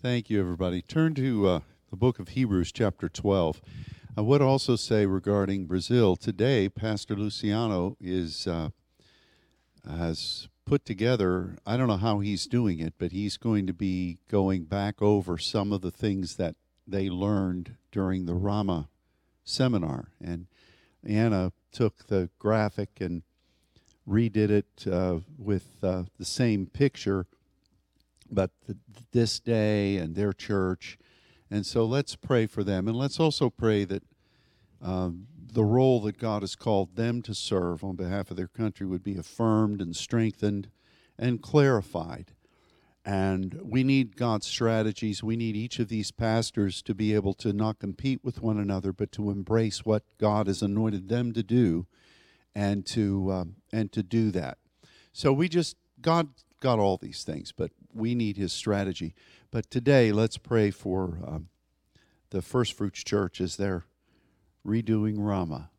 Thank you, everybody. Turn to uh, the book of Hebrews, chapter 12. I would also say regarding Brazil, today, Pastor Luciano is uh, has put together, I don't know how he's doing it, but he's going to be going back over some of the things that they learned during the Rama seminar. And Anna took the graphic and redid it uh, with uh, the same picture but this day and their church. And so let's pray for them. And let's also pray that um, the role that God has called them to serve on behalf of their country would be affirmed and strengthened and clarified. And we need God's strategies. We need each of these pastors to be able to not compete with one another, but to embrace what God has anointed them to do, and to um, and to do that. So we just God got all these things, but we need his strategy. But today, let's pray for um, the First Fruits Church as they're redoing Rama,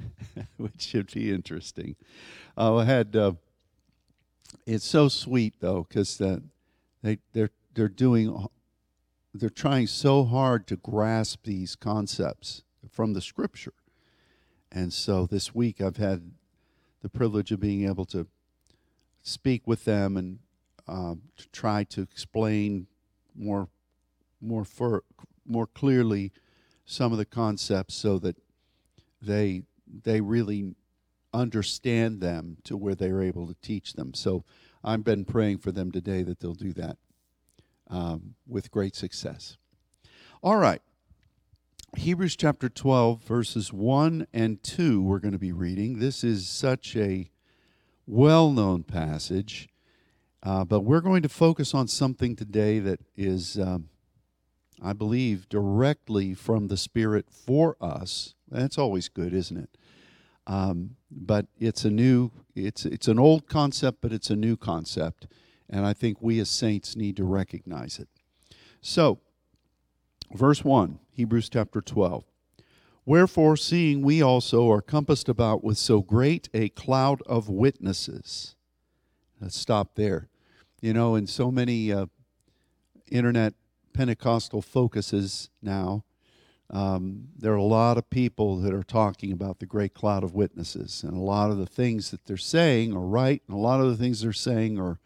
which should be interesting. Uh, I had. Uh, it's so sweet though, because they they're they're doing they're trying so hard to grasp these concepts from the Scripture, and so this week I've had the privilege of being able to speak with them and uh, to try to explain more more for, more clearly some of the concepts so that they they really understand them to where they're able to teach them. So I've been praying for them today that they'll do that um, with great success. All right. Hebrews chapter 12, verses 1 and 2, we're going to be reading. This is such a well known passage, uh, but we're going to focus on something today that is, um, I believe, directly from the Spirit for us. That's always good, isn't it? Um, but it's a new, it's it's an old concept, but it's a new concept, and I think we as saints need to recognize it. So, verse one, Hebrews chapter twelve. Wherefore, seeing we also are compassed about with so great a cloud of witnesses. Let's stop there. You know, in so many uh, internet Pentecostal focuses now, um, there are a lot of people that are talking about the great cloud of witnesses, and a lot of the things that they're saying are right, and a lot of the things they're saying are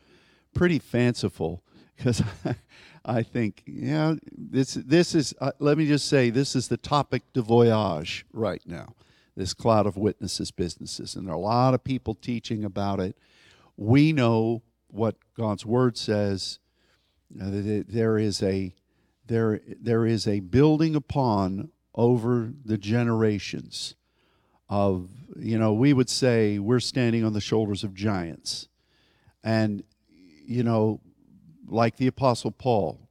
pretty fanciful. Because I think, yeah, this this is. Uh, let me just say, this is the topic de voyage right now. This cloud of witnesses businesses, and there are a lot of people teaching about it. We know what God's word says. There is a there there is a building upon over the generations of you know we would say we're standing on the shoulders of giants and you know like the apostle paul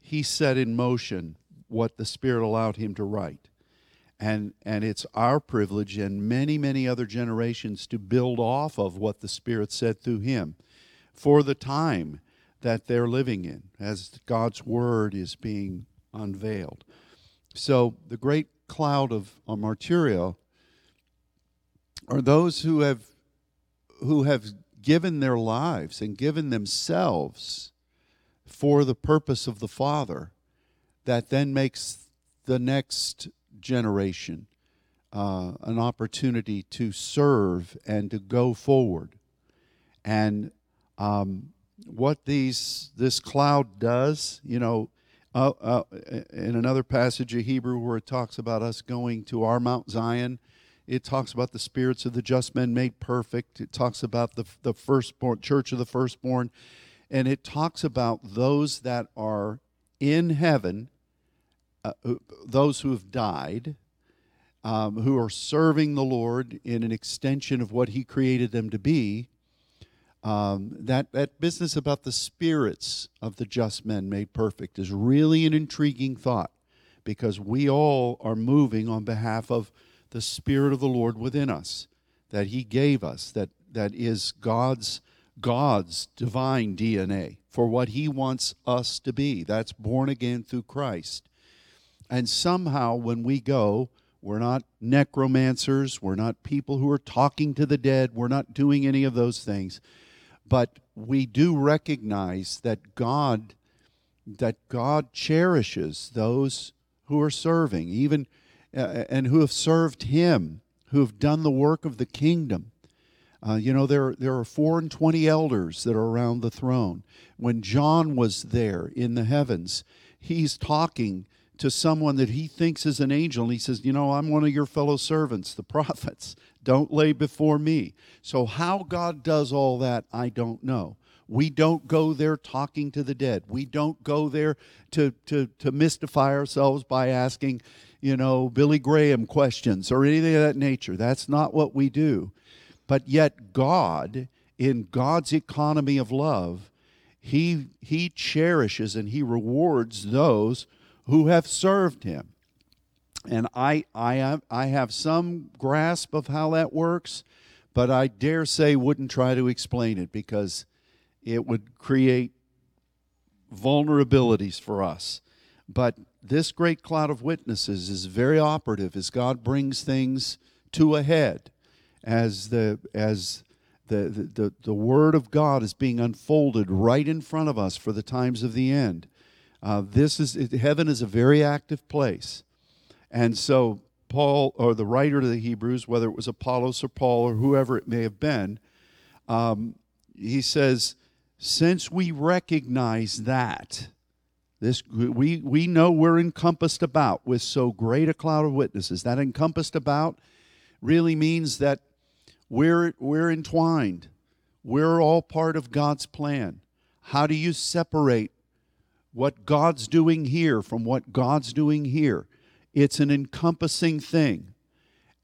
he set in motion what the spirit allowed him to write and and it's our privilege and many many other generations to build off of what the spirit said through him for the time that they're living in as God's word is being unveiled. So the great cloud of martyrio are those who have who have given their lives and given themselves for the purpose of the Father that then makes the next generation uh, an opportunity to serve and to go forward. And um, what these this cloud does, you know, uh, uh, in another passage of Hebrew where it talks about us going to our Mount Zion, it talks about the spirits of the just men made perfect. It talks about the the firstborn church of the firstborn, and it talks about those that are in heaven, uh, those who have died. Um, who are serving the Lord in an extension of what He created them to be, um, that, that business about the spirits of the just men made perfect is really an intriguing thought because we all are moving on behalf of the Spirit of the Lord within us that He gave us, that, that is God's, God's divine DNA for what He wants us to be. That's born again through Christ. And somehow when we go, we're not necromancers, we're not people who are talking to the dead, we're not doing any of those things but we do recognize that God that God cherishes those who are serving, even uh, and who have served Him, who have done the work of the kingdom. Uh, you know, there, there are four and twenty elders that are around the throne. When John was there in the heavens, he's talking to someone that he thinks is an angel, and he says, You know, I'm one of your fellow servants, the prophets. Don't lay before me. So, how God does all that, I don't know. We don't go there talking to the dead. We don't go there to, to, to mystify ourselves by asking, you know, Billy Graham questions or anything of that nature. That's not what we do. But yet, God, in God's economy of love, he, he cherishes and He rewards those who have served Him. And I, I, have, I have some grasp of how that works, but I dare say wouldn't try to explain it because it would create vulnerabilities for us. But this great cloud of witnesses is very operative as God brings things to a head as the as the, the, the word of God is being unfolded right in front of us for the times of the end. Uh, this is heaven is a very active place, and so Paul or the writer of the Hebrews, whether it was Apollos or Paul or whoever it may have been, um, he says, since we recognize that this we we know we're encompassed about with so great a cloud of witnesses. That encompassed about really means that we're, we're entwined. We're all part of God's plan. How do you separate what God's doing here from what God's doing here? It's an encompassing thing.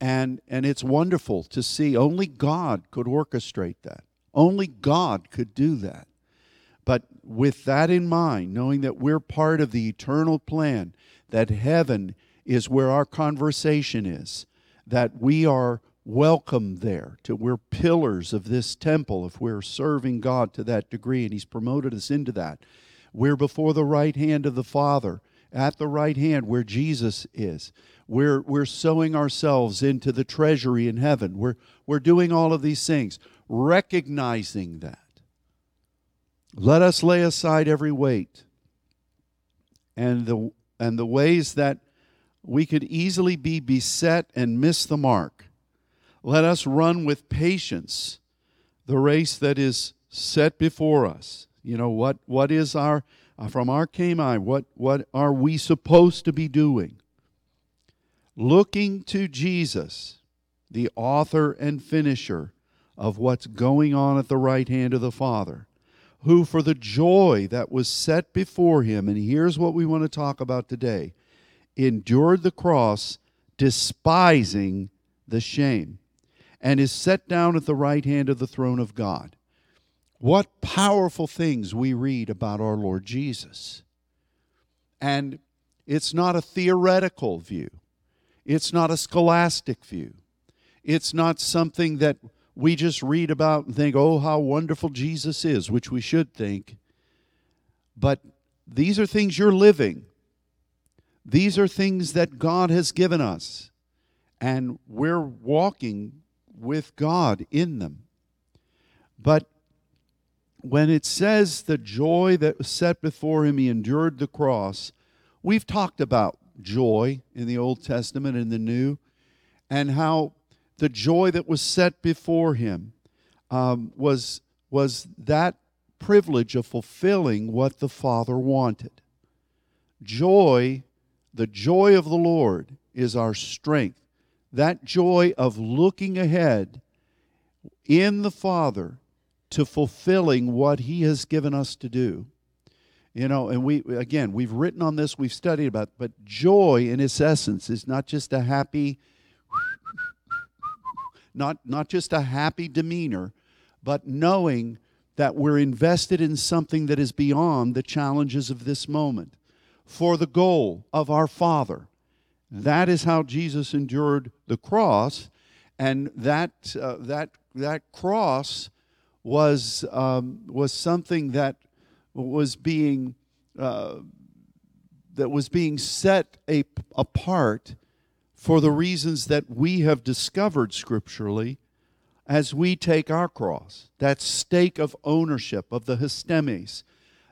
And, and it's wonderful to see only God could orchestrate that. Only God could do that. But with that in mind, knowing that we're part of the eternal plan, that heaven is where our conversation is, that we are welcome there to we're pillars of this temple if we're serving god to that degree and he's promoted us into that we're before the right hand of the father at the right hand where jesus is. We're we're sowing ourselves into the treasury in heaven. We're we're doing all of these things recognizing that. Let us lay aside every weight and the and the ways that we could easily be beset and miss the mark. Let us run with patience the race that is set before us. You know, what, what is our, uh, from our came I, what, what are we supposed to be doing? Looking to Jesus, the author and finisher of what's going on at the right hand of the Father, who for the joy that was set before him, and here's what we want to talk about today, endured the cross, despising the shame and is set down at the right hand of the throne of God. What powerful things we read about our Lord Jesus. And it's not a theoretical view, it's not a scholastic view, it's not something that we just read about and think, oh, how wonderful Jesus is, which we should think. But these are things you're living. These are things that God has given us. And we're walking with God in them. But when it says the joy that was set before him, he endured the cross, we've talked about joy in the Old Testament and the New, and how the joy that was set before him um, was, was that privilege of fulfilling what the Father wanted. Joy, the joy of the Lord, is our strength that joy of looking ahead in the Father to fulfilling what He has given us to do. You know, and we, again, we've written on this, we've studied about, but joy in its essence is not just a happy, not, not just a happy demeanor, but knowing that we're invested in something that is beyond the challenges of this moment for the goal of our Father that is how Jesus endured the cross, and that uh, that that cross was um, was something that was being uh, that was being set a, apart for the reasons that we have discovered scripturally as we take our cross. That stake of ownership of the histemes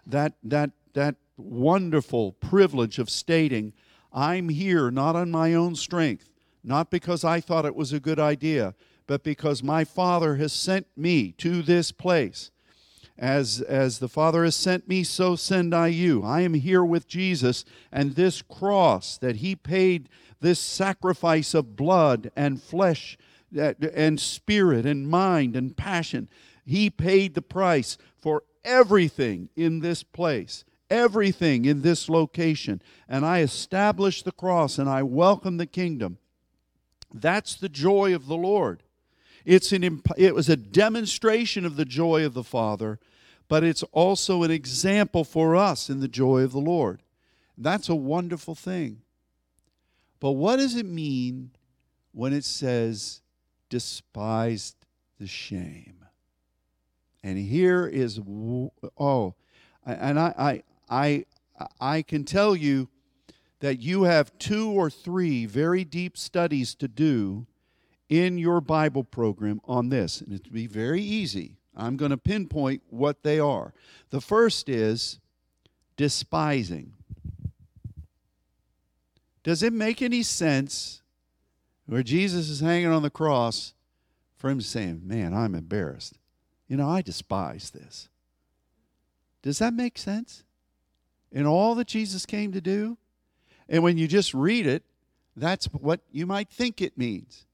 that that that wonderful privilege of stating, I'm here not on my own strength, not because I thought it was a good idea, but because my Father has sent me to this place. As, as the Father has sent me, so send I you. I am here with Jesus, and this cross that He paid, this sacrifice of blood and flesh and spirit and mind and passion, He paid the price for everything in this place, everything in this location. And I establish the cross and I welcome the kingdom. That's the joy of the Lord. It's an, it was a demonstration of the joy of the Father but it's also an example for us in the joy of the Lord. That's a wonderful thing. But what does it mean when it says, despised the shame? And here is, oh, and I, I, I, I can tell you that you have two or three very deep studies to do in your Bible program on this. And it'd be very easy I'm going to pinpoint what they are. The first is despising. Does it make any sense where Jesus is hanging on the cross for him saying, Man, I'm embarrassed? You know, I despise this. Does that make sense? In all that Jesus came to do? And when you just read it, that's what you might think it means.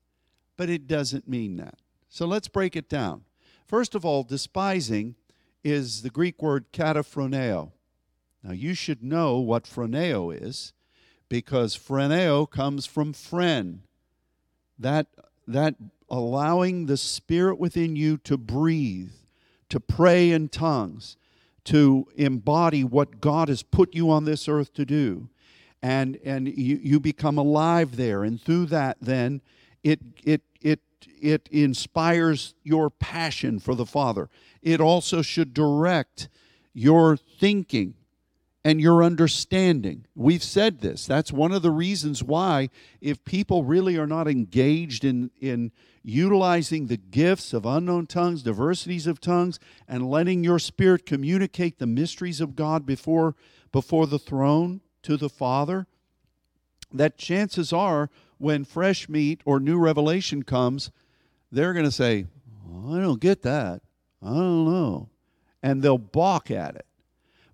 But it doesn't mean that. So let's break it down. First of all, despising is the Greek word kataphroneo. Now, you should know what phroneo is because phroneo comes from phren. That, that allowing the spirit within you to breathe, to pray in tongues, to embody what God has put you on this earth to do. And, and you, you become alive there. And through that, then, it, it, it inspires your passion for the Father. It also should direct your thinking and your understanding. We've said this. That's one of the reasons why, if people really are not engaged in, in utilizing the gifts of unknown tongues, diversities of tongues, and letting your spirit communicate the mysteries of God before, before the throne to the Father, that chances are when fresh meat or new revelation comes, they're going to say, I don't get that. I don't know. And they'll balk at it.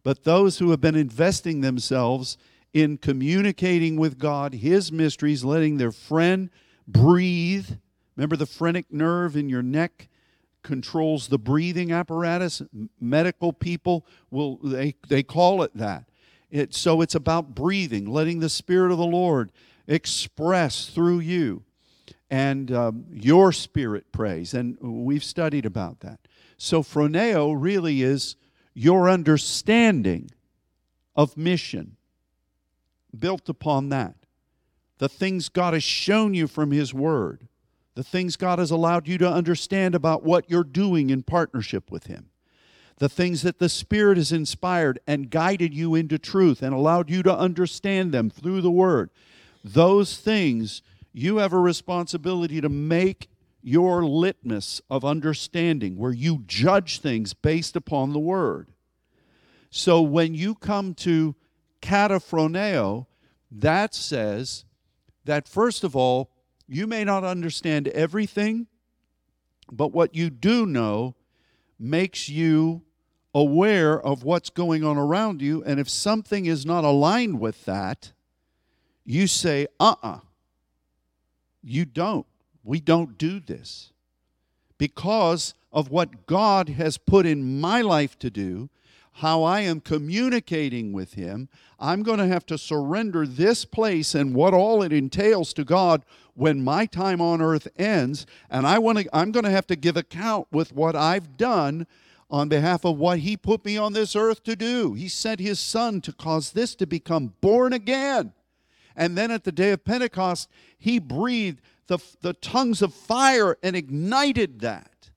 But those who have been investing themselves in communicating with God, His mysteries, letting their phren breathe. Remember the phrenic nerve in your neck controls the breathing apparatus. Medical people will they they call it that. It, so it's about breathing, letting the Spirit of the Lord express through you and um, your spirit prays. And we've studied about that. So, phroneo really is your understanding of mission built upon that. The things God has shown you from His Word, the things God has allowed you to understand about what you're doing in partnership with Him, the things that the Spirit has inspired and guided you into truth and allowed you to understand them through the Word. Those things you have a responsibility to make your litmus of understanding, where you judge things based upon the word. So when you come to kataphroneo, that says that first of all, you may not understand everything, but what you do know makes you aware of what's going on around you. And if something is not aligned with that, you say, uh uh-uh. uh you don't. We don't do this. Because of what God has put in my life to do, how I am communicating with Him, I'm going to have to surrender this place and what all it entails to God when my time on earth ends. And I want to, I'm going to have to give account with what I've done on behalf of what He put me on this earth to do. He sent His Son to cause this to become born again. And then at the day of Pentecost, he breathed the, the tongues of fire and ignited that,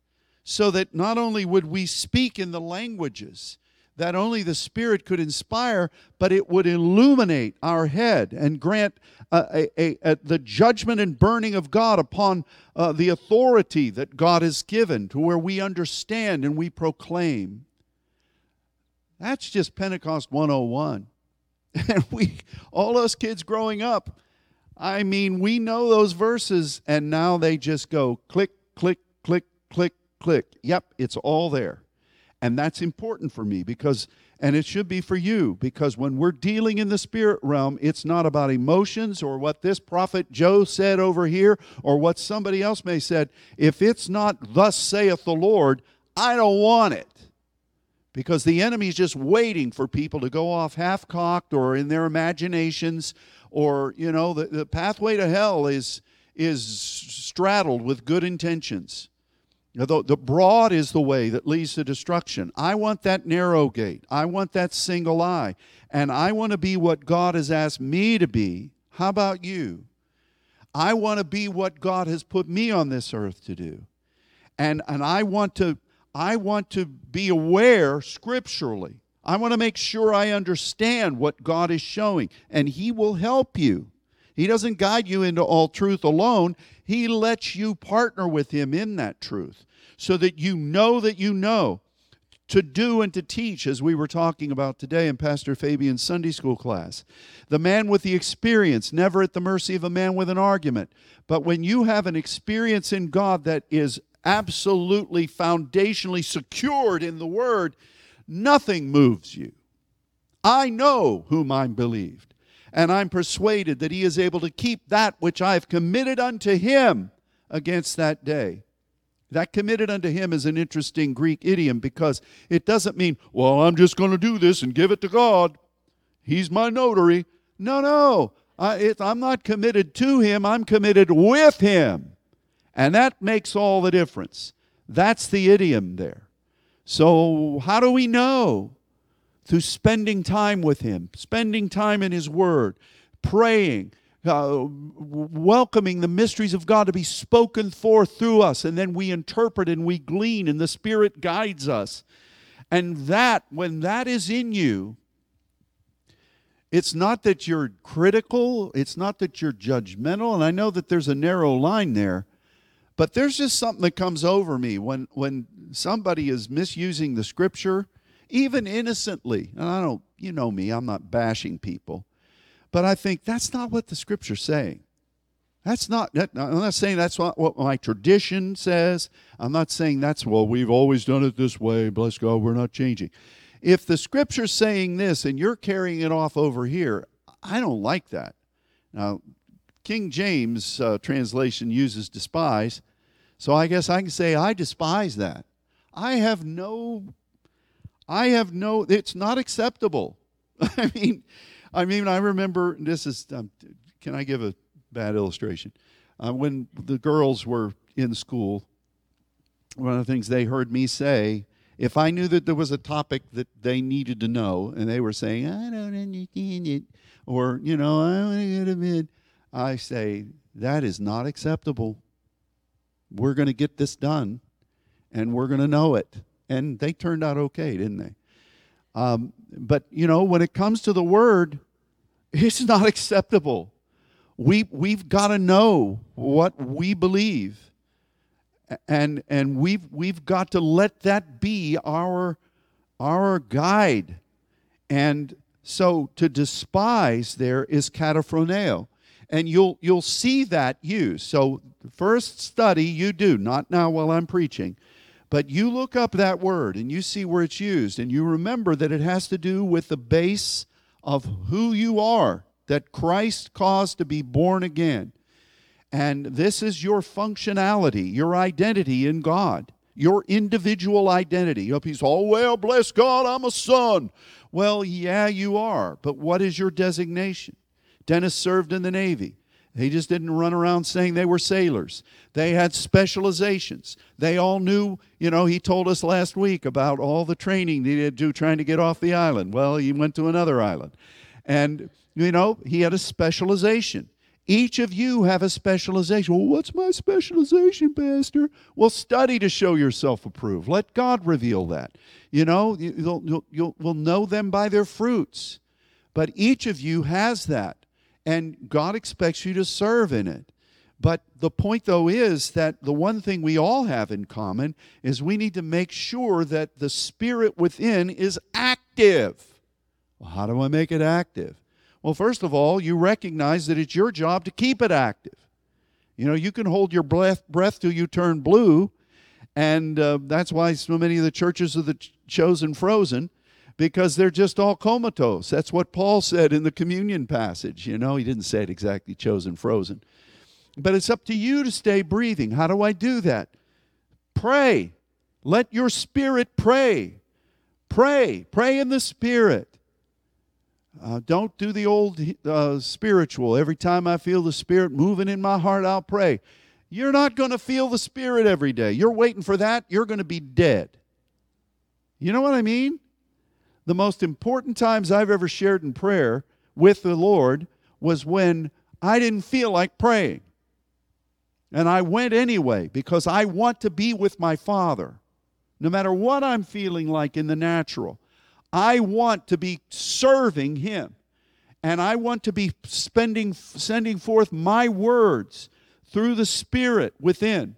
so that not only would we speak in the languages that only the Spirit could inspire, but it would illuminate our head and grant a, a, a, the judgment and burning of God upon uh, the authority that God has given to where we understand and we proclaim. That's just Pentecost 101. And we, all us kids growing up, I mean, we know those verses, and now they just go click, click, click, click, click. Yep, it's all there. And that's important for me because, and it should be for you, because when we're dealing in the spirit realm, it's not about emotions or what this prophet Joe said over here or what somebody else may said. If it's not, thus saith the Lord, I don't want it because the enemy's just waiting for people to go off half cocked or in their imaginations or you know the, the pathway to hell is is straddled with good intentions the, the broad is the way that leads to destruction. I want that narrow gate. I want that single eye. And i want to be what god has asked me to be. How about you? I want to be what god has put me on this earth to do. And and i want to I want to be aware scripturally. I want to make sure I understand what God is showing, and He will help you. He doesn't guide you into all truth alone, He lets you partner with Him in that truth so that you know that you know to do and to teach, as we were talking about today in Pastor Fabian's Sunday school class. The man with the experience, never at the mercy of a man with an argument. But when you have an experience in God that is absolutely foundationally secured in the Word, nothing moves you. I know whom I'm believed, and I'm persuaded that he is able to keep that which I've committed unto him against that day. That committed unto him is an interesting Greek idiom because it doesn't mean, well, I'm just going to do this and give it to God. He's my notary. No, no. I, am not committed to him, I'm committed with him. And that makes all the difference. That's the idiom there. So, how do we know? Through spending time with Him, spending time in His Word, praying, uh, welcoming the mysteries of God to be spoken forth through us, and then we interpret and we glean, and the Spirit guides us. And that, when that is in you, it's not that you're critical, it's not that you're judgmental, and I know that there's a narrow line there, but there's just something that comes over me when when somebody is misusing the scripture, even innocently. And I don't, you know me, I'm not bashing people. But I think that's not what the scripture's saying. That's not, I'm not saying that's what, what my tradition says. I'm not saying that's, well, we've always done it this way. Bless God, we're not changing. If the scripture's saying this and you're carrying it off over here, I don't like that. Now, King James uh, translation uses despise. So I guess I can say I despise that. I have no I have no it's not acceptable. I mean I mean I remember this is um, can I give a bad illustration? Uh, when the girls were in school, one of the things they heard me say if I knew that there was a topic that they needed to know and they were saying, I don't understand it, or, you know, I want to go to bed, I say, that is not acceptable. We're going to get this done and we're going to know it. And they turned out okay, didn't they? Um, but, you know, when it comes to the word, it's not acceptable. We, we've got to know what we believe. And, and we've, we've got to let that be our, our guide. And so to despise there is kataphroneo and you'll you'll see that used. So first study you do, not now while I'm preaching, but you look up that word and you see where it's used and you remember that it has to do with the base of who you are that Christ caused to be born again. And this is your functionality, your identity in God, your individual identity. You know, people oh, well, bless God, I'm a son. Well, yeah, you are, but what is your designation? Dennis served in the Navy. They just didn't run around saying they were sailors. They had specializations. They all knew, you know, he told us last week about all the training he had to do trying to get off the island. Well, he went to another island. And, you know, he had a specialization. Each of you have a specialization. Well, what's my specialization, Pastor? Well, study to show yourself approved. Let God reveal that. You know, you'll, you'll, you'll, we'll know them by their fruits. But each of you has that and God expects you to serve in it. But the point, though, is that the one thing we all have in common is we need to make sure that the spirit within is active. Well, how do I make it active? Well, first of all, you recognize that it's your job to keep it active. You know, you can hold your breath, breath till you turn blue, and uh, that's why so many of the churches of the chosen frozen because they're just all comatose. That's what Paul said in the communion passage. You know, he didn't say it exactly chosen frozen. But it's up to you to stay breathing. How do I do that? Pray. Let your spirit pray. Pray. Pray in the spirit. Uh, don't do the old uh, spiritual. Every time I feel the Spirit moving in my heart, I'll pray. You're not going to feel the Spirit every day. You're waiting for that, you're going to be dead. You know what I mean? The most important times I've ever shared in prayer with the Lord was when I didn't feel like praying. And I went anyway because I want to be with my Father, no matter what I'm feeling like in the natural. I want to be serving Him. And I want to be spending, sending forth my words through the Spirit within,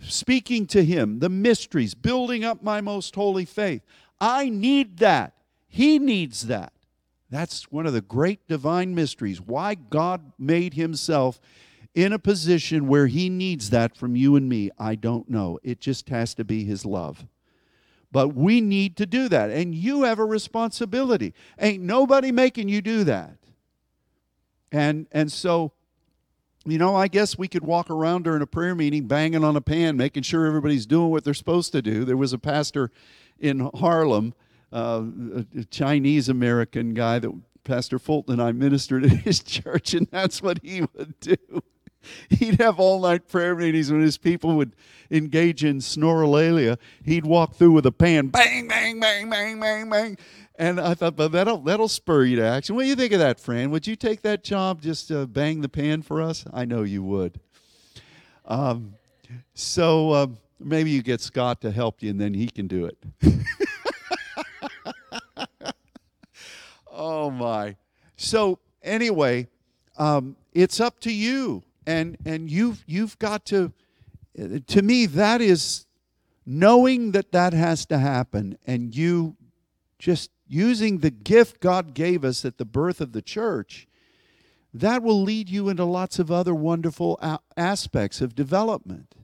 speaking to Him, the mysteries, building up my most holy faith. I need that. He needs that. That's one of the great divine mysteries. Why God made Himself in a position where He needs that from you and me, I don't know. It just has to be His love. But we need to do that. And you have a responsibility. Ain't nobody making you do that. And and so, you know, I guess we could walk around during a prayer meeting banging on a pan, making sure everybody's doing what they're supposed to do. There was a pastor in Harlem, uh, a Chinese American guy that Pastor Fulton and I ministered at his church, and that's what he would do. he'd have all night prayer meetings when his people would engage in snorolalia. He'd walk through with a pan, bang, bang, bang, bang, bang, bang. And I thought, but that'll that'll spur you to action. What do you think of that, Fran? Would you take that job, just uh, bang the pan for us? I know you would. Um, so uh, maybe you get Scott to help you, and then he can do it. oh my! So anyway, um, it's up to you and and you've you've got to to me that is knowing that that has to happen and you just using the gift God gave us at the birth of the church that will lead you into lots of other wonderful aspects of development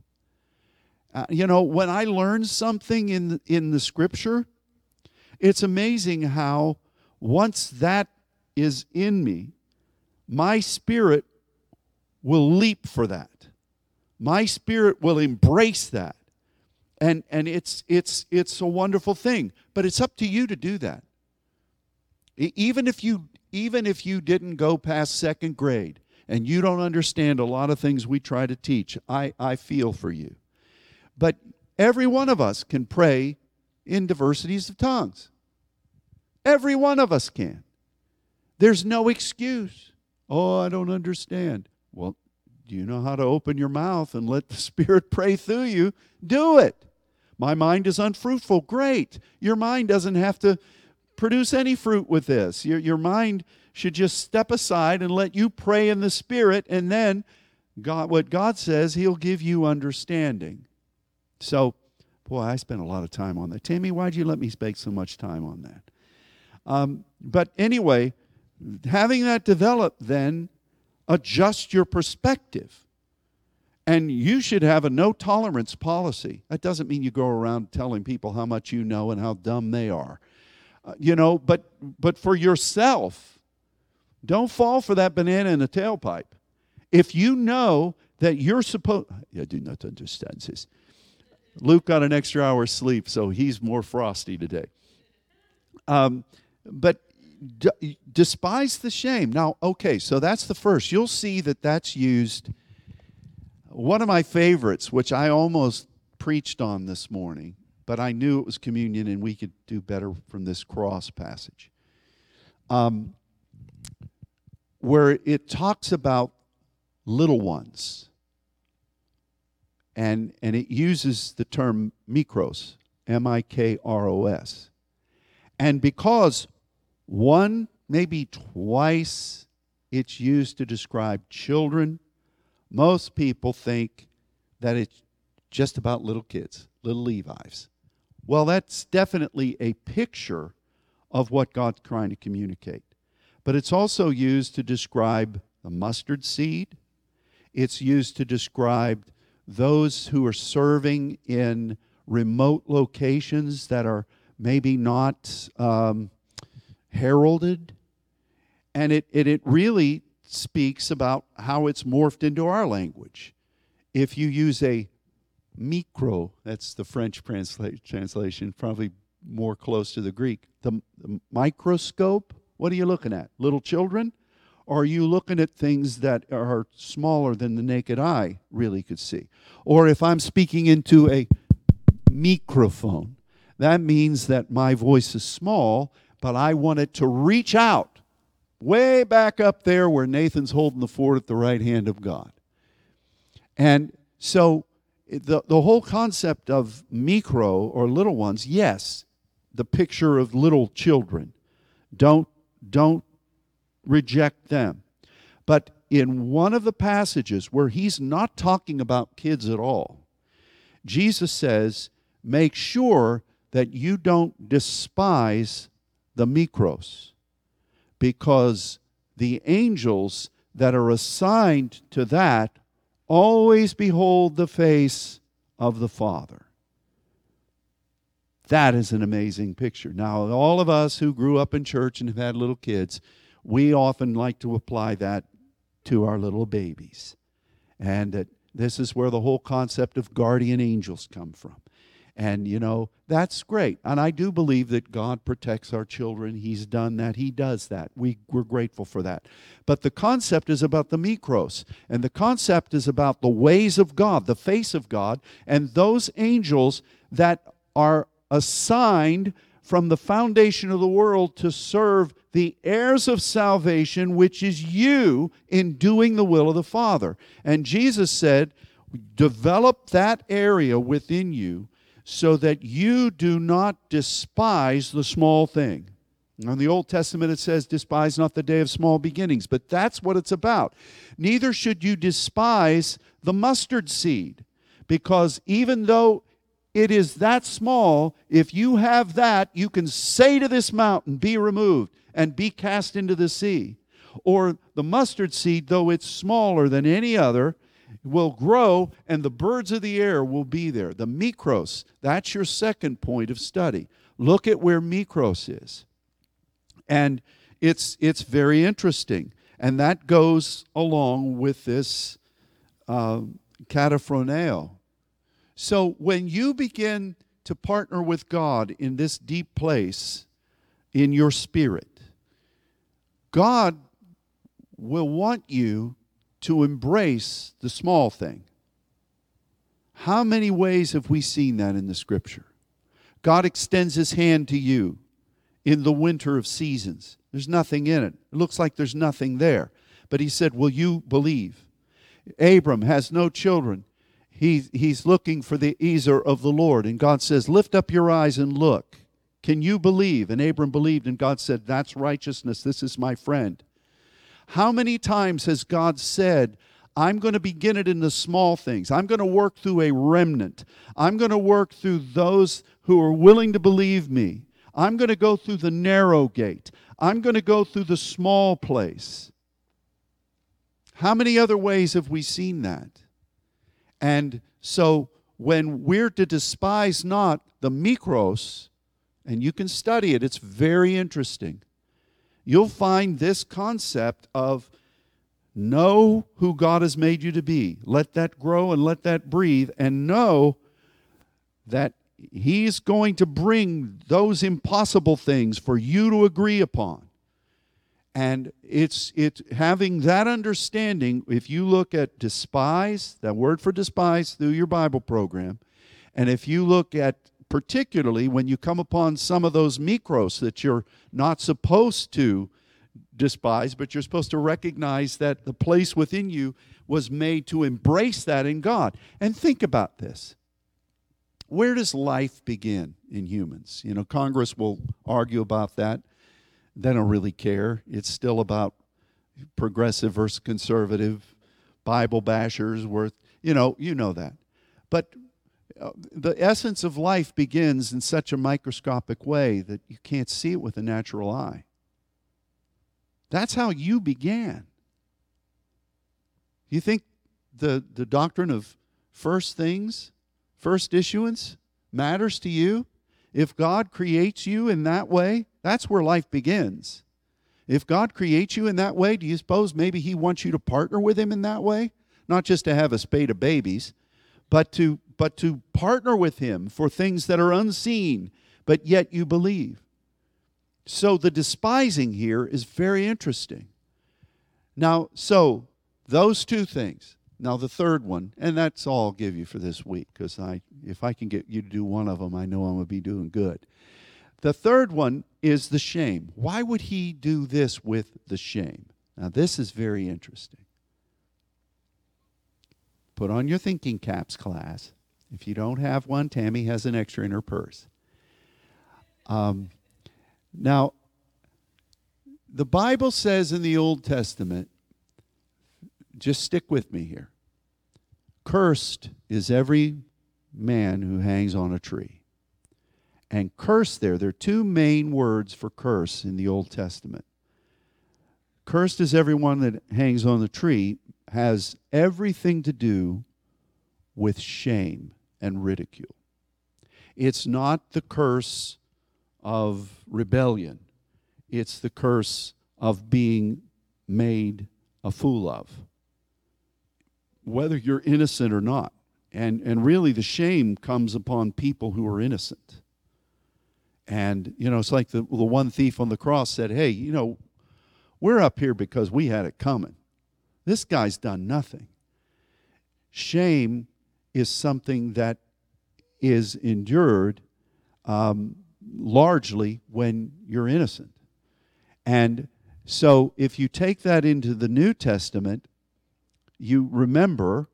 uh, you know when i learn something in in the scripture it's amazing how once that is in me my spirit will leap for that. My spirit will embrace that. And, and it's, it's, it's a wonderful thing. But it's up to you to do that. Even if you, even if you didn't go past second grade and you don't understand a lot of things we try to teach, I, I feel for you. But every one of us can pray in diversities of tongues. Every one of us can. There's no excuse. Oh, I don't understand. Well, do you know how to open your mouth and let the Spirit pray through you? Do it. My mind is unfruitful. Great. Your mind doesn't have to produce any fruit with this. Your, your mind should just step aside and let you pray in the Spirit, and then God, what God says, He'll give you understanding. So, boy, I spent a lot of time on that. Tammy, why'd you let me spend so much time on that? Um, but anyway, having that develop then adjust your perspective. And you should have a no tolerance policy. That doesn't mean you go around telling people how much you know and how dumb they are. Uh, you know, but but for yourself, don't fall for that banana in the tailpipe. If you know that you're supposed, I do not understand this. Luke got an extra hour sleep, so he's more frosty today. Um, but D- despise the shame. Now, okay, so that's the first. You'll see that that's used. One of my favorites, which I almost preached on this morning, but I knew it was communion and we could do better from this cross passage, um, where it talks about little ones. And, and it uses the term mikros, M I K R O S. And because one, maybe twice, it's used to describe children. Most people think that it's just about little kids, little Levi's. Well, that's definitely a picture of what God's trying to communicate. But it's also used to describe the mustard seed. It's used to describe those who are serving in remote locations that are maybe not um, heralded. And it, it, it really speaks about how it's morphed into our language. If you use a micro, that's the French transla- translation, probably more close to the Greek. The, the, microscope, what are you looking at? Little children? Or are you looking at things that are smaller than the naked eye really could see? Or if I'm speaking into a microphone, that means that my voice is small, but I want it to reach out way back up there where Nathan's holding the fort at the right hand of God. And so the, the whole concept of micro or little ones, yes, the picture of little children. Don't, don't reject them. But in one of the passages where he's not talking about kids at all, Jesus says, make sure that you don't despise the mikros because the angels that are assigned to that always behold the face of the Father. That is an amazing picture. Now, all of us who grew up in church and have had little kids, we often like to apply that to our little babies. And that this is where the whole concept of guardian angels come from. And, you know, that's great. And I do believe that God protects our children. He's done that. He does that. We, we're grateful for that. But the concept is about the mikros. And the concept is about the ways of God, the face of God, and those angels that are assigned from the foundation of the world to serve the heirs of salvation, which is you in doing the will of the Father. And Jesus said, develop that area within you so that you do not despise the small thing. In the Old Testament, it says, Despise not the day of small beginnings, but that's what it's about. Neither should you despise the mustard seed, because even though it is that small, if you have that, you can say to this mountain, Be removed, and be cast into the sea. Or the mustard seed, though it's smaller than any other, will grow and the birds of the air will be there. The mikros, that's your second point of study. Look at where mikros is. And it's, it's very interesting. And that goes along with this uh, kataphroneo. So when you begin to partner with God in this deep place in your spirit, God will want you to embrace the small thing. How many ways have we seen that in the scripture? God extends his hand to you in the winter of seasons. There's nothing in it. It looks like there's nothing there. But he said, Will you believe? Abram has no children. He, he's looking for the Ezer of the Lord. And God says, Lift up your eyes and look. Can you believe? And Abram believed, and God said, That's righteousness. This is my friend. How many times has God said, I'm going to begin it in the small things. I'm going to work through a remnant. I'm going to work through those who are willing to believe me. I'm going to go through the narrow gate. I'm going to go through the small place. How many other ways have we seen that? And so when we're to despise not the mikros, and you can study it, it's very interesting you'll find this concept of know who God has made you to be. Let that grow and let that breathe, and know that He's going to bring those impossible things for you to agree upon. And it's it having that understanding. If you look at despise, that word for despise through your Bible program, and if you look at particularly when you come upon some of those mikros that you're not supposed to despise, but you're supposed to recognize that the place within you was made to embrace that in God. And think about this. Where does life begin in humans? You know, Congress will argue about that. They don't really care. It's still about progressive versus conservative, Bible bashers worth, you know, you know that. But the essence of life begins in such a microscopic way that you can't see it with a natural eye. That's how you began. You think the, the doctrine of first things, first issuance, matters to you? If God creates you in that way, that's where life begins. If God creates you in that way, do you suppose maybe He wants you to partner with Him in that way? Not just to have a spade of babies, but to but to partner with him for things that are unseen, but yet you believe. So the despising here is very interesting. Now, so those two things. Now the third one, and that's all I'll give you for this week, because I if I can get you to do one of them, I know I'm gonna be doing good. The third one is the shame. Why would he do this with the shame? Now this is very interesting. Put on your thinking caps, class. If you don't have one, Tammy has an extra in her purse. Um, now, the Bible says in the Old Testament, just stick with me here. Cursed is every man who hangs on a tree. And curse there, there are two main words for curse in the Old Testament. Cursed is everyone that hangs on the tree, has everything to do with shame and ridicule. It's not the curse of rebellion, it's the curse of being made a fool of, whether you're innocent or not. And, and really, the shame comes upon people who are innocent. And, you know, it's like the, the one thief on the cross said, Hey, you know, we're up here because we had it coming. This guy's done nothing. Shame is something that is endured um, largely when you're innocent. And so if you take that into the New Testament, you remember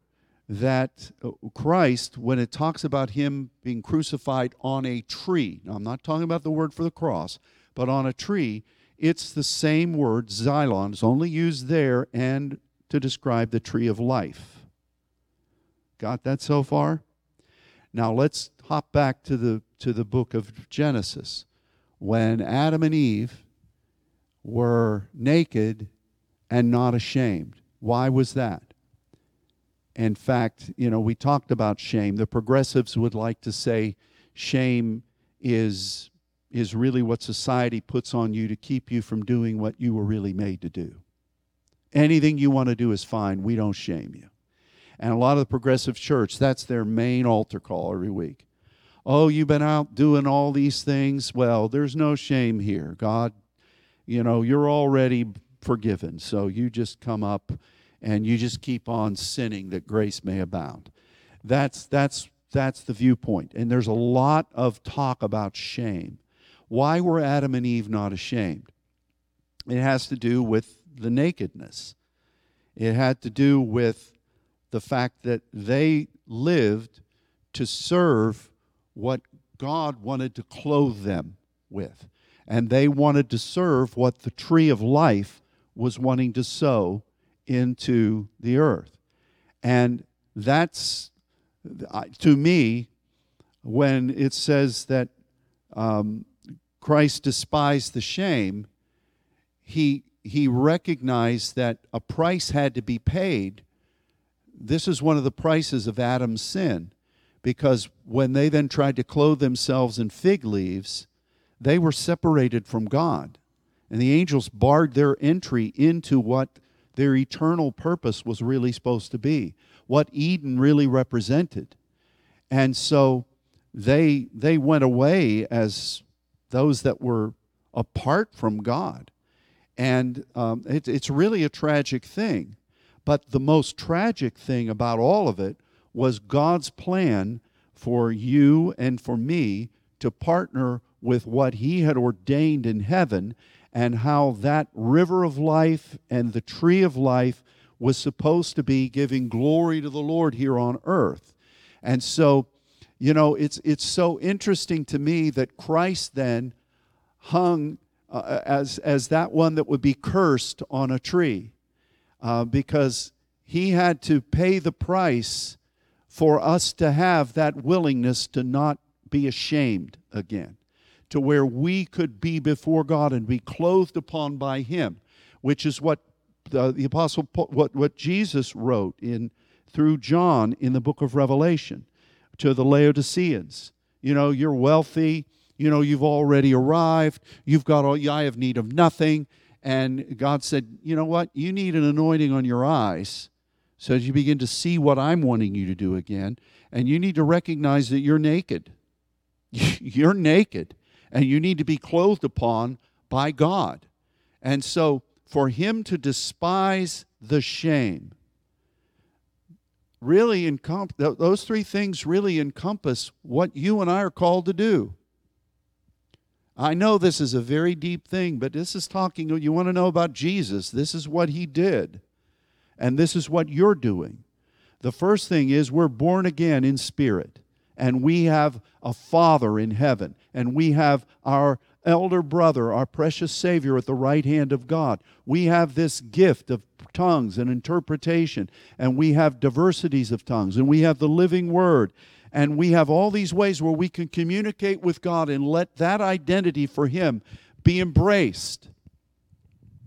that uh, Christ, when it talks about him being crucified on a tree, now I'm not talking about the word for the cross, but on a tree, it's the same word, xylon, is only used there and to describe the tree of life. Got that so far? Now let's hop back to the to the book of Genesis. When Adam and Eve were naked and not ashamed. Why was that? In fact, you know, we talked about shame. The progressives would like to say shame is is really what society puts on you to keep you from doing what you were really made to do. Anything you want to do is fine. We don't shame you. And a lot of the progressive church, that's their main altar call every week. Oh, you've been out doing all these things. Well, there's no shame here. God, you know, you're already forgiven. So you just come up and you just keep on sinning that grace may abound. That's that's that's the viewpoint. And there's a lot of talk about shame. Why were Adam and Eve not ashamed? It has to do with the nakedness. It had to do with the fact that they lived to serve what God wanted to clothe them with. And they wanted to serve what the tree of life was wanting to sow into the earth. And that's, to me, when it says that um, Christ despised the shame, he he recognized that a price had to be paid. This is one of the prices of Adam's sin, because when they then tried to clothe themselves in fig leaves, they were separated from God. And the angels barred their entry into what their eternal purpose was really supposed to be, what Eden really represented. And so they, they went away as those that were apart from God. And um, it, it's really a tragic thing. But the most tragic thing about all of it was God's plan for you and for me to partner with what He had ordained in heaven and how that river of life and the tree of life was supposed to be giving glory to the Lord here on earth. And so, you know, it's, it's so interesting to me that Christ then hung uh, as, as that one that would be cursed on a tree uh, because he had to pay the price for us to have that willingness to not be ashamed again, to where we could be before God and be clothed upon by Him, which is what the, the apostle what what Jesus wrote in through John in the book of Revelation to the Laodiceans. You know, you're wealthy, you know, you've already arrived, you've got all I have need of nothing. And God said, You know what? You need an anointing on your eyes so as you begin to see what I'm wanting you to do again. And you need to recognize that you're naked. you're naked, and you need to be clothed upon by God. And so, for him to despise the shame, really encom- those three things really encompass what you and I are called to do. I know this is a very deep thing, but this is talking, you want to know about Jesus. This is what he did, and this is what you're doing. The first thing is we're born again in spirit, and we have a Father in heaven, and we have our elder brother, our precious Savior at the right hand of God. We have this gift of tongues and interpretation, and we have diversities of tongues, and we have the living word, and we have all these ways where we can communicate with God and let that identity for Him be embraced.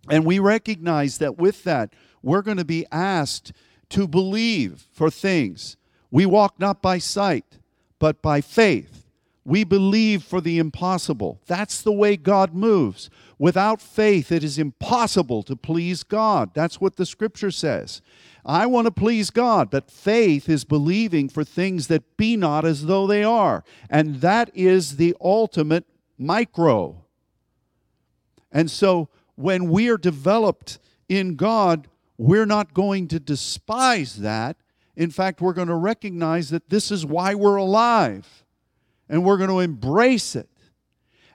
And we recognize that with that, we're going to be asked to believe for things. We walk not by sight, but by faith. We believe for the impossible. That's the way God moves. Without faith, it is impossible to please God. That's what the scripture says. I want to please God, but faith is believing for things that be not as though they are. And that is the ultimate micro. And so when we are developed in God, we're not going to despise that. In fact, we're going to recognize that this is why we're alive. And we're going to embrace it.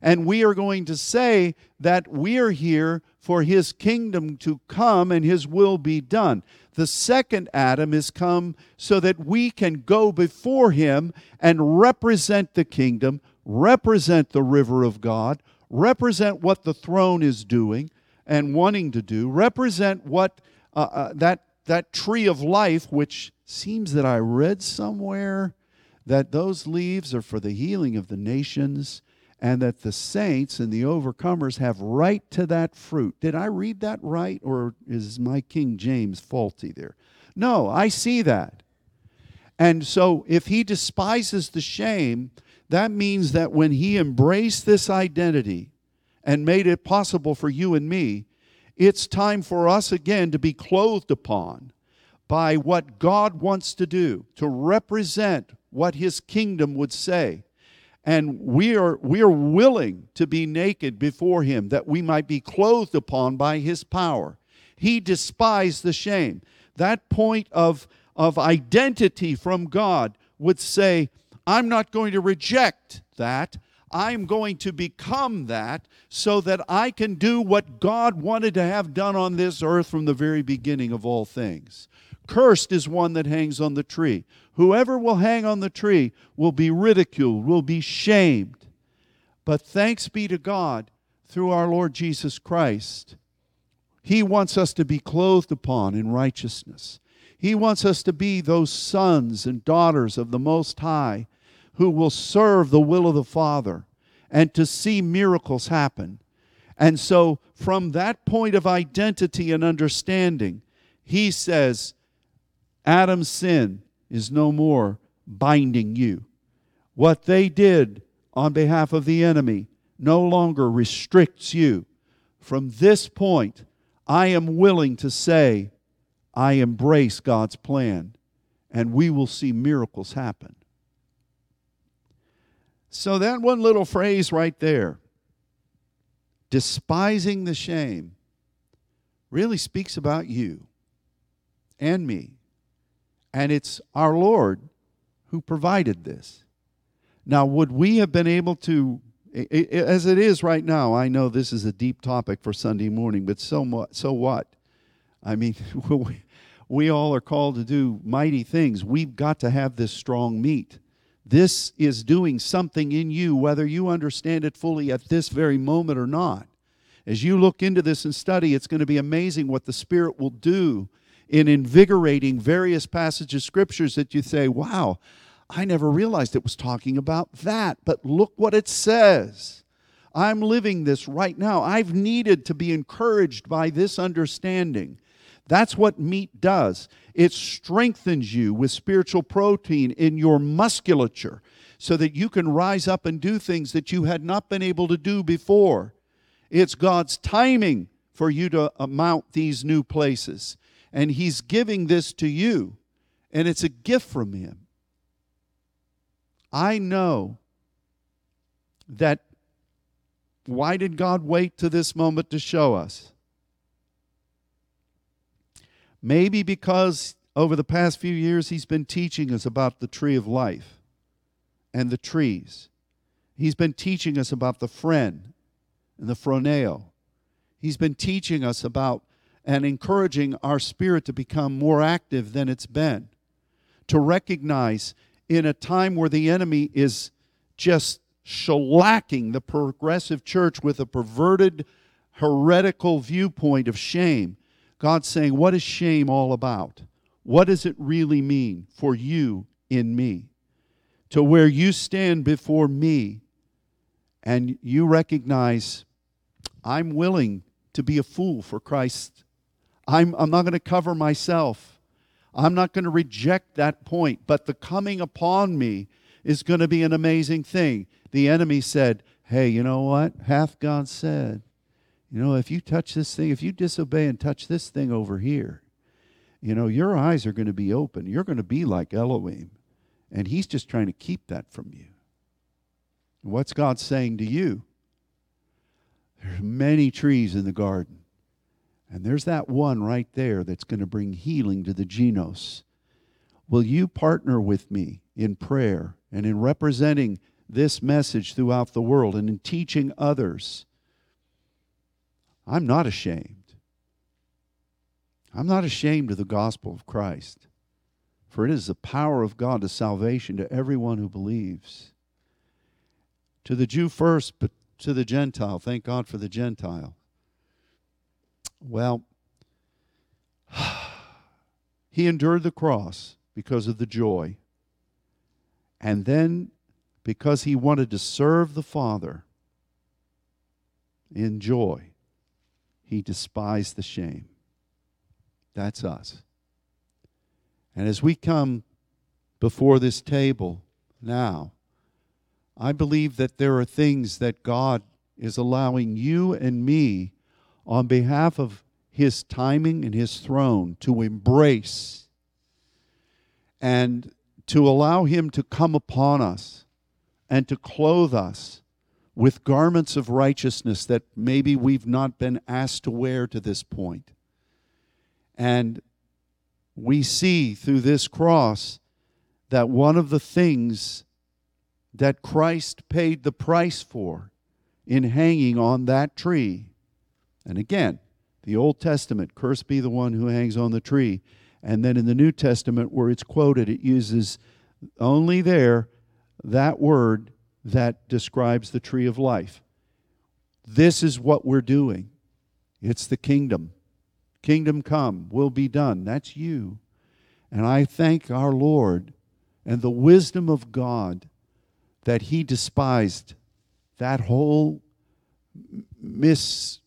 And we are going to say that we are here for his kingdom to come and his will be done. The second Adam is come so that we can go before him and represent the kingdom, represent the river of God, represent what the throne is doing and wanting to do, represent what uh, uh, that that tree of life, which seems that I read somewhere that those leaves are for the healing of the nations and that the saints and the overcomers have right to that fruit. Did I read that right, or is my King James faulty there? No, I see that. And so if he despises the shame, that means that when he embraced this identity and made it possible for you and me, it's time for us again to be clothed upon by what God wants to do, to represent what his kingdom would say. And we are we are willing to be naked before him that we might be clothed upon by his power. He despised the shame. That point of of identity from god would say i'm not going to reject that. I'm going to become that so that i can do what god wanted to have done on this earth from the very beginning of all things cursed is one that hangs on the tree Whoever will hang on the tree will be ridiculed, will be shamed. But thanks be to God through our Lord Jesus Christ. He wants us to be clothed upon in righteousness. He wants us to be those sons and daughters of the Most High who will serve the will of the Father and to see miracles happen. And so, from that point of identity and understanding, he says, Adam's sin is no more binding you. What they did on behalf of the enemy no longer restricts you. From this point, I am willing to say, I embrace God's plan, and we will see miracles happen. So, that one little phrase right there, despising the shame, really speaks about you and me. And it's our Lord who provided this. Now, would we have been able to, as it is right now, I know this is a deep topic for Sunday morning, but so, so what? I mean, we all are called to do mighty things. We've got to have this strong meat. This is doing something in you, whether you understand it fully at this very moment or not. As you look into this and study, it's going to be amazing what the Spirit will do in invigorating various passages of scriptures that you say, wow, I never realized it was talking about that, but look what it says. I'm living this right now. I've needed to be encouraged by this understanding. That's what meat does. It strengthens you with spiritual protein in your musculature so that you can rise up and do things that you had not been able to do before. It's God's timing for you to uh, mount these new places. And He's giving this to you, and it's a gift from Him. I know that why did God wait to this moment to show us? Maybe because over the past few years he's been teaching us about the tree of life and the trees. He's been teaching us about the phren and the phroneo. He's been teaching us about and encouraging our spirit to become more active than it's been. To recognize in a time where the enemy is just shellacking the progressive church with a perverted, heretical viewpoint of shame, God's saying, What is shame all about? What does it really mean for you in me? To where you stand before me and you recognize, I'm willing to be a fool for Christ. I'm, I'm not going to cover myself. I'm not going to reject that point, but the coming upon me is going to be an amazing thing. The enemy said, Hey, you know what? Hath God said, you know, if you touch this thing, if you disobey and touch this thing over here, you know, your eyes are going to be open. You're going to be like Elohim. And he's just trying to keep that from you. What's God saying to you? There's many trees in the garden. And there's that one right there that's going to bring healing to the genos. Will you partner with me in prayer and in representing this message throughout the world and in teaching others? I'm not ashamed. I'm not ashamed of the gospel of Christ, for it is the power of God to salvation to everyone who believes. To the Jew first, but to the Gentile. Thank God for the Gentile. Well, he endured the cross because of the joy. And then, because he wanted to serve the Father in joy, he despised the shame. That's us. And as we come before this table now, I believe that there are things that God is allowing you and me on behalf of His timing and His throne to embrace and to allow Him to come upon us and to clothe us with garments of righteousness that maybe we've not been asked to wear to this point. And we see through this cross that one of the things that Christ paid the price for in hanging on that tree. And again, the Old Testament, cursed be the one who hangs on the tree. And then in the New Testament, where it's quoted, it uses only there that word that describes the tree of life. This is what we're doing. It's the kingdom. Kingdom come, will be done. That's you. And I thank our Lord and the wisdom of God that he despised that whole miss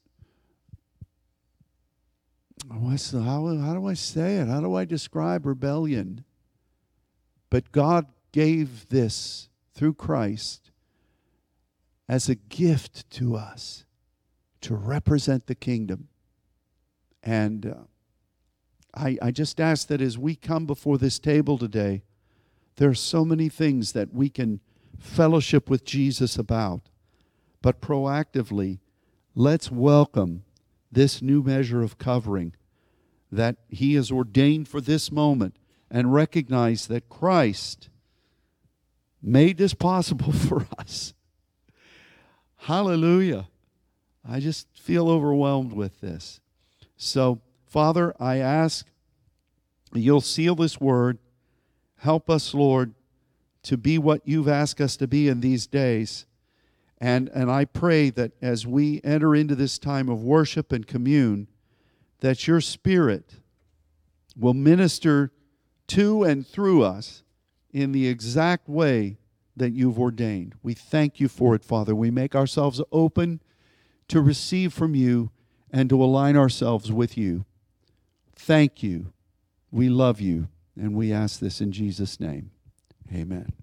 what's the, how, how do I say it? How do I describe rebellion? But God gave this through Christ as a gift to us to represent the kingdom. And uh, I, I just ask that as we come before this table today, there are so many things that we can fellowship with Jesus about. But proactively, let's welcome this new measure of covering that He has ordained for this moment and recognize that Christ made this possible for us. Hallelujah. I just feel overwhelmed with this. So, Father, I ask you'll seal this word. Help us, Lord, to be what you've asked us to be in these days. And, and I pray that as we enter into this time of worship and commune, that your spirit will minister to and through us in the exact way that you've ordained. We thank you for it, Father. We make ourselves open to receive from you and to align ourselves with you. Thank you. We love you, and we ask this in Jesus' name. Amen.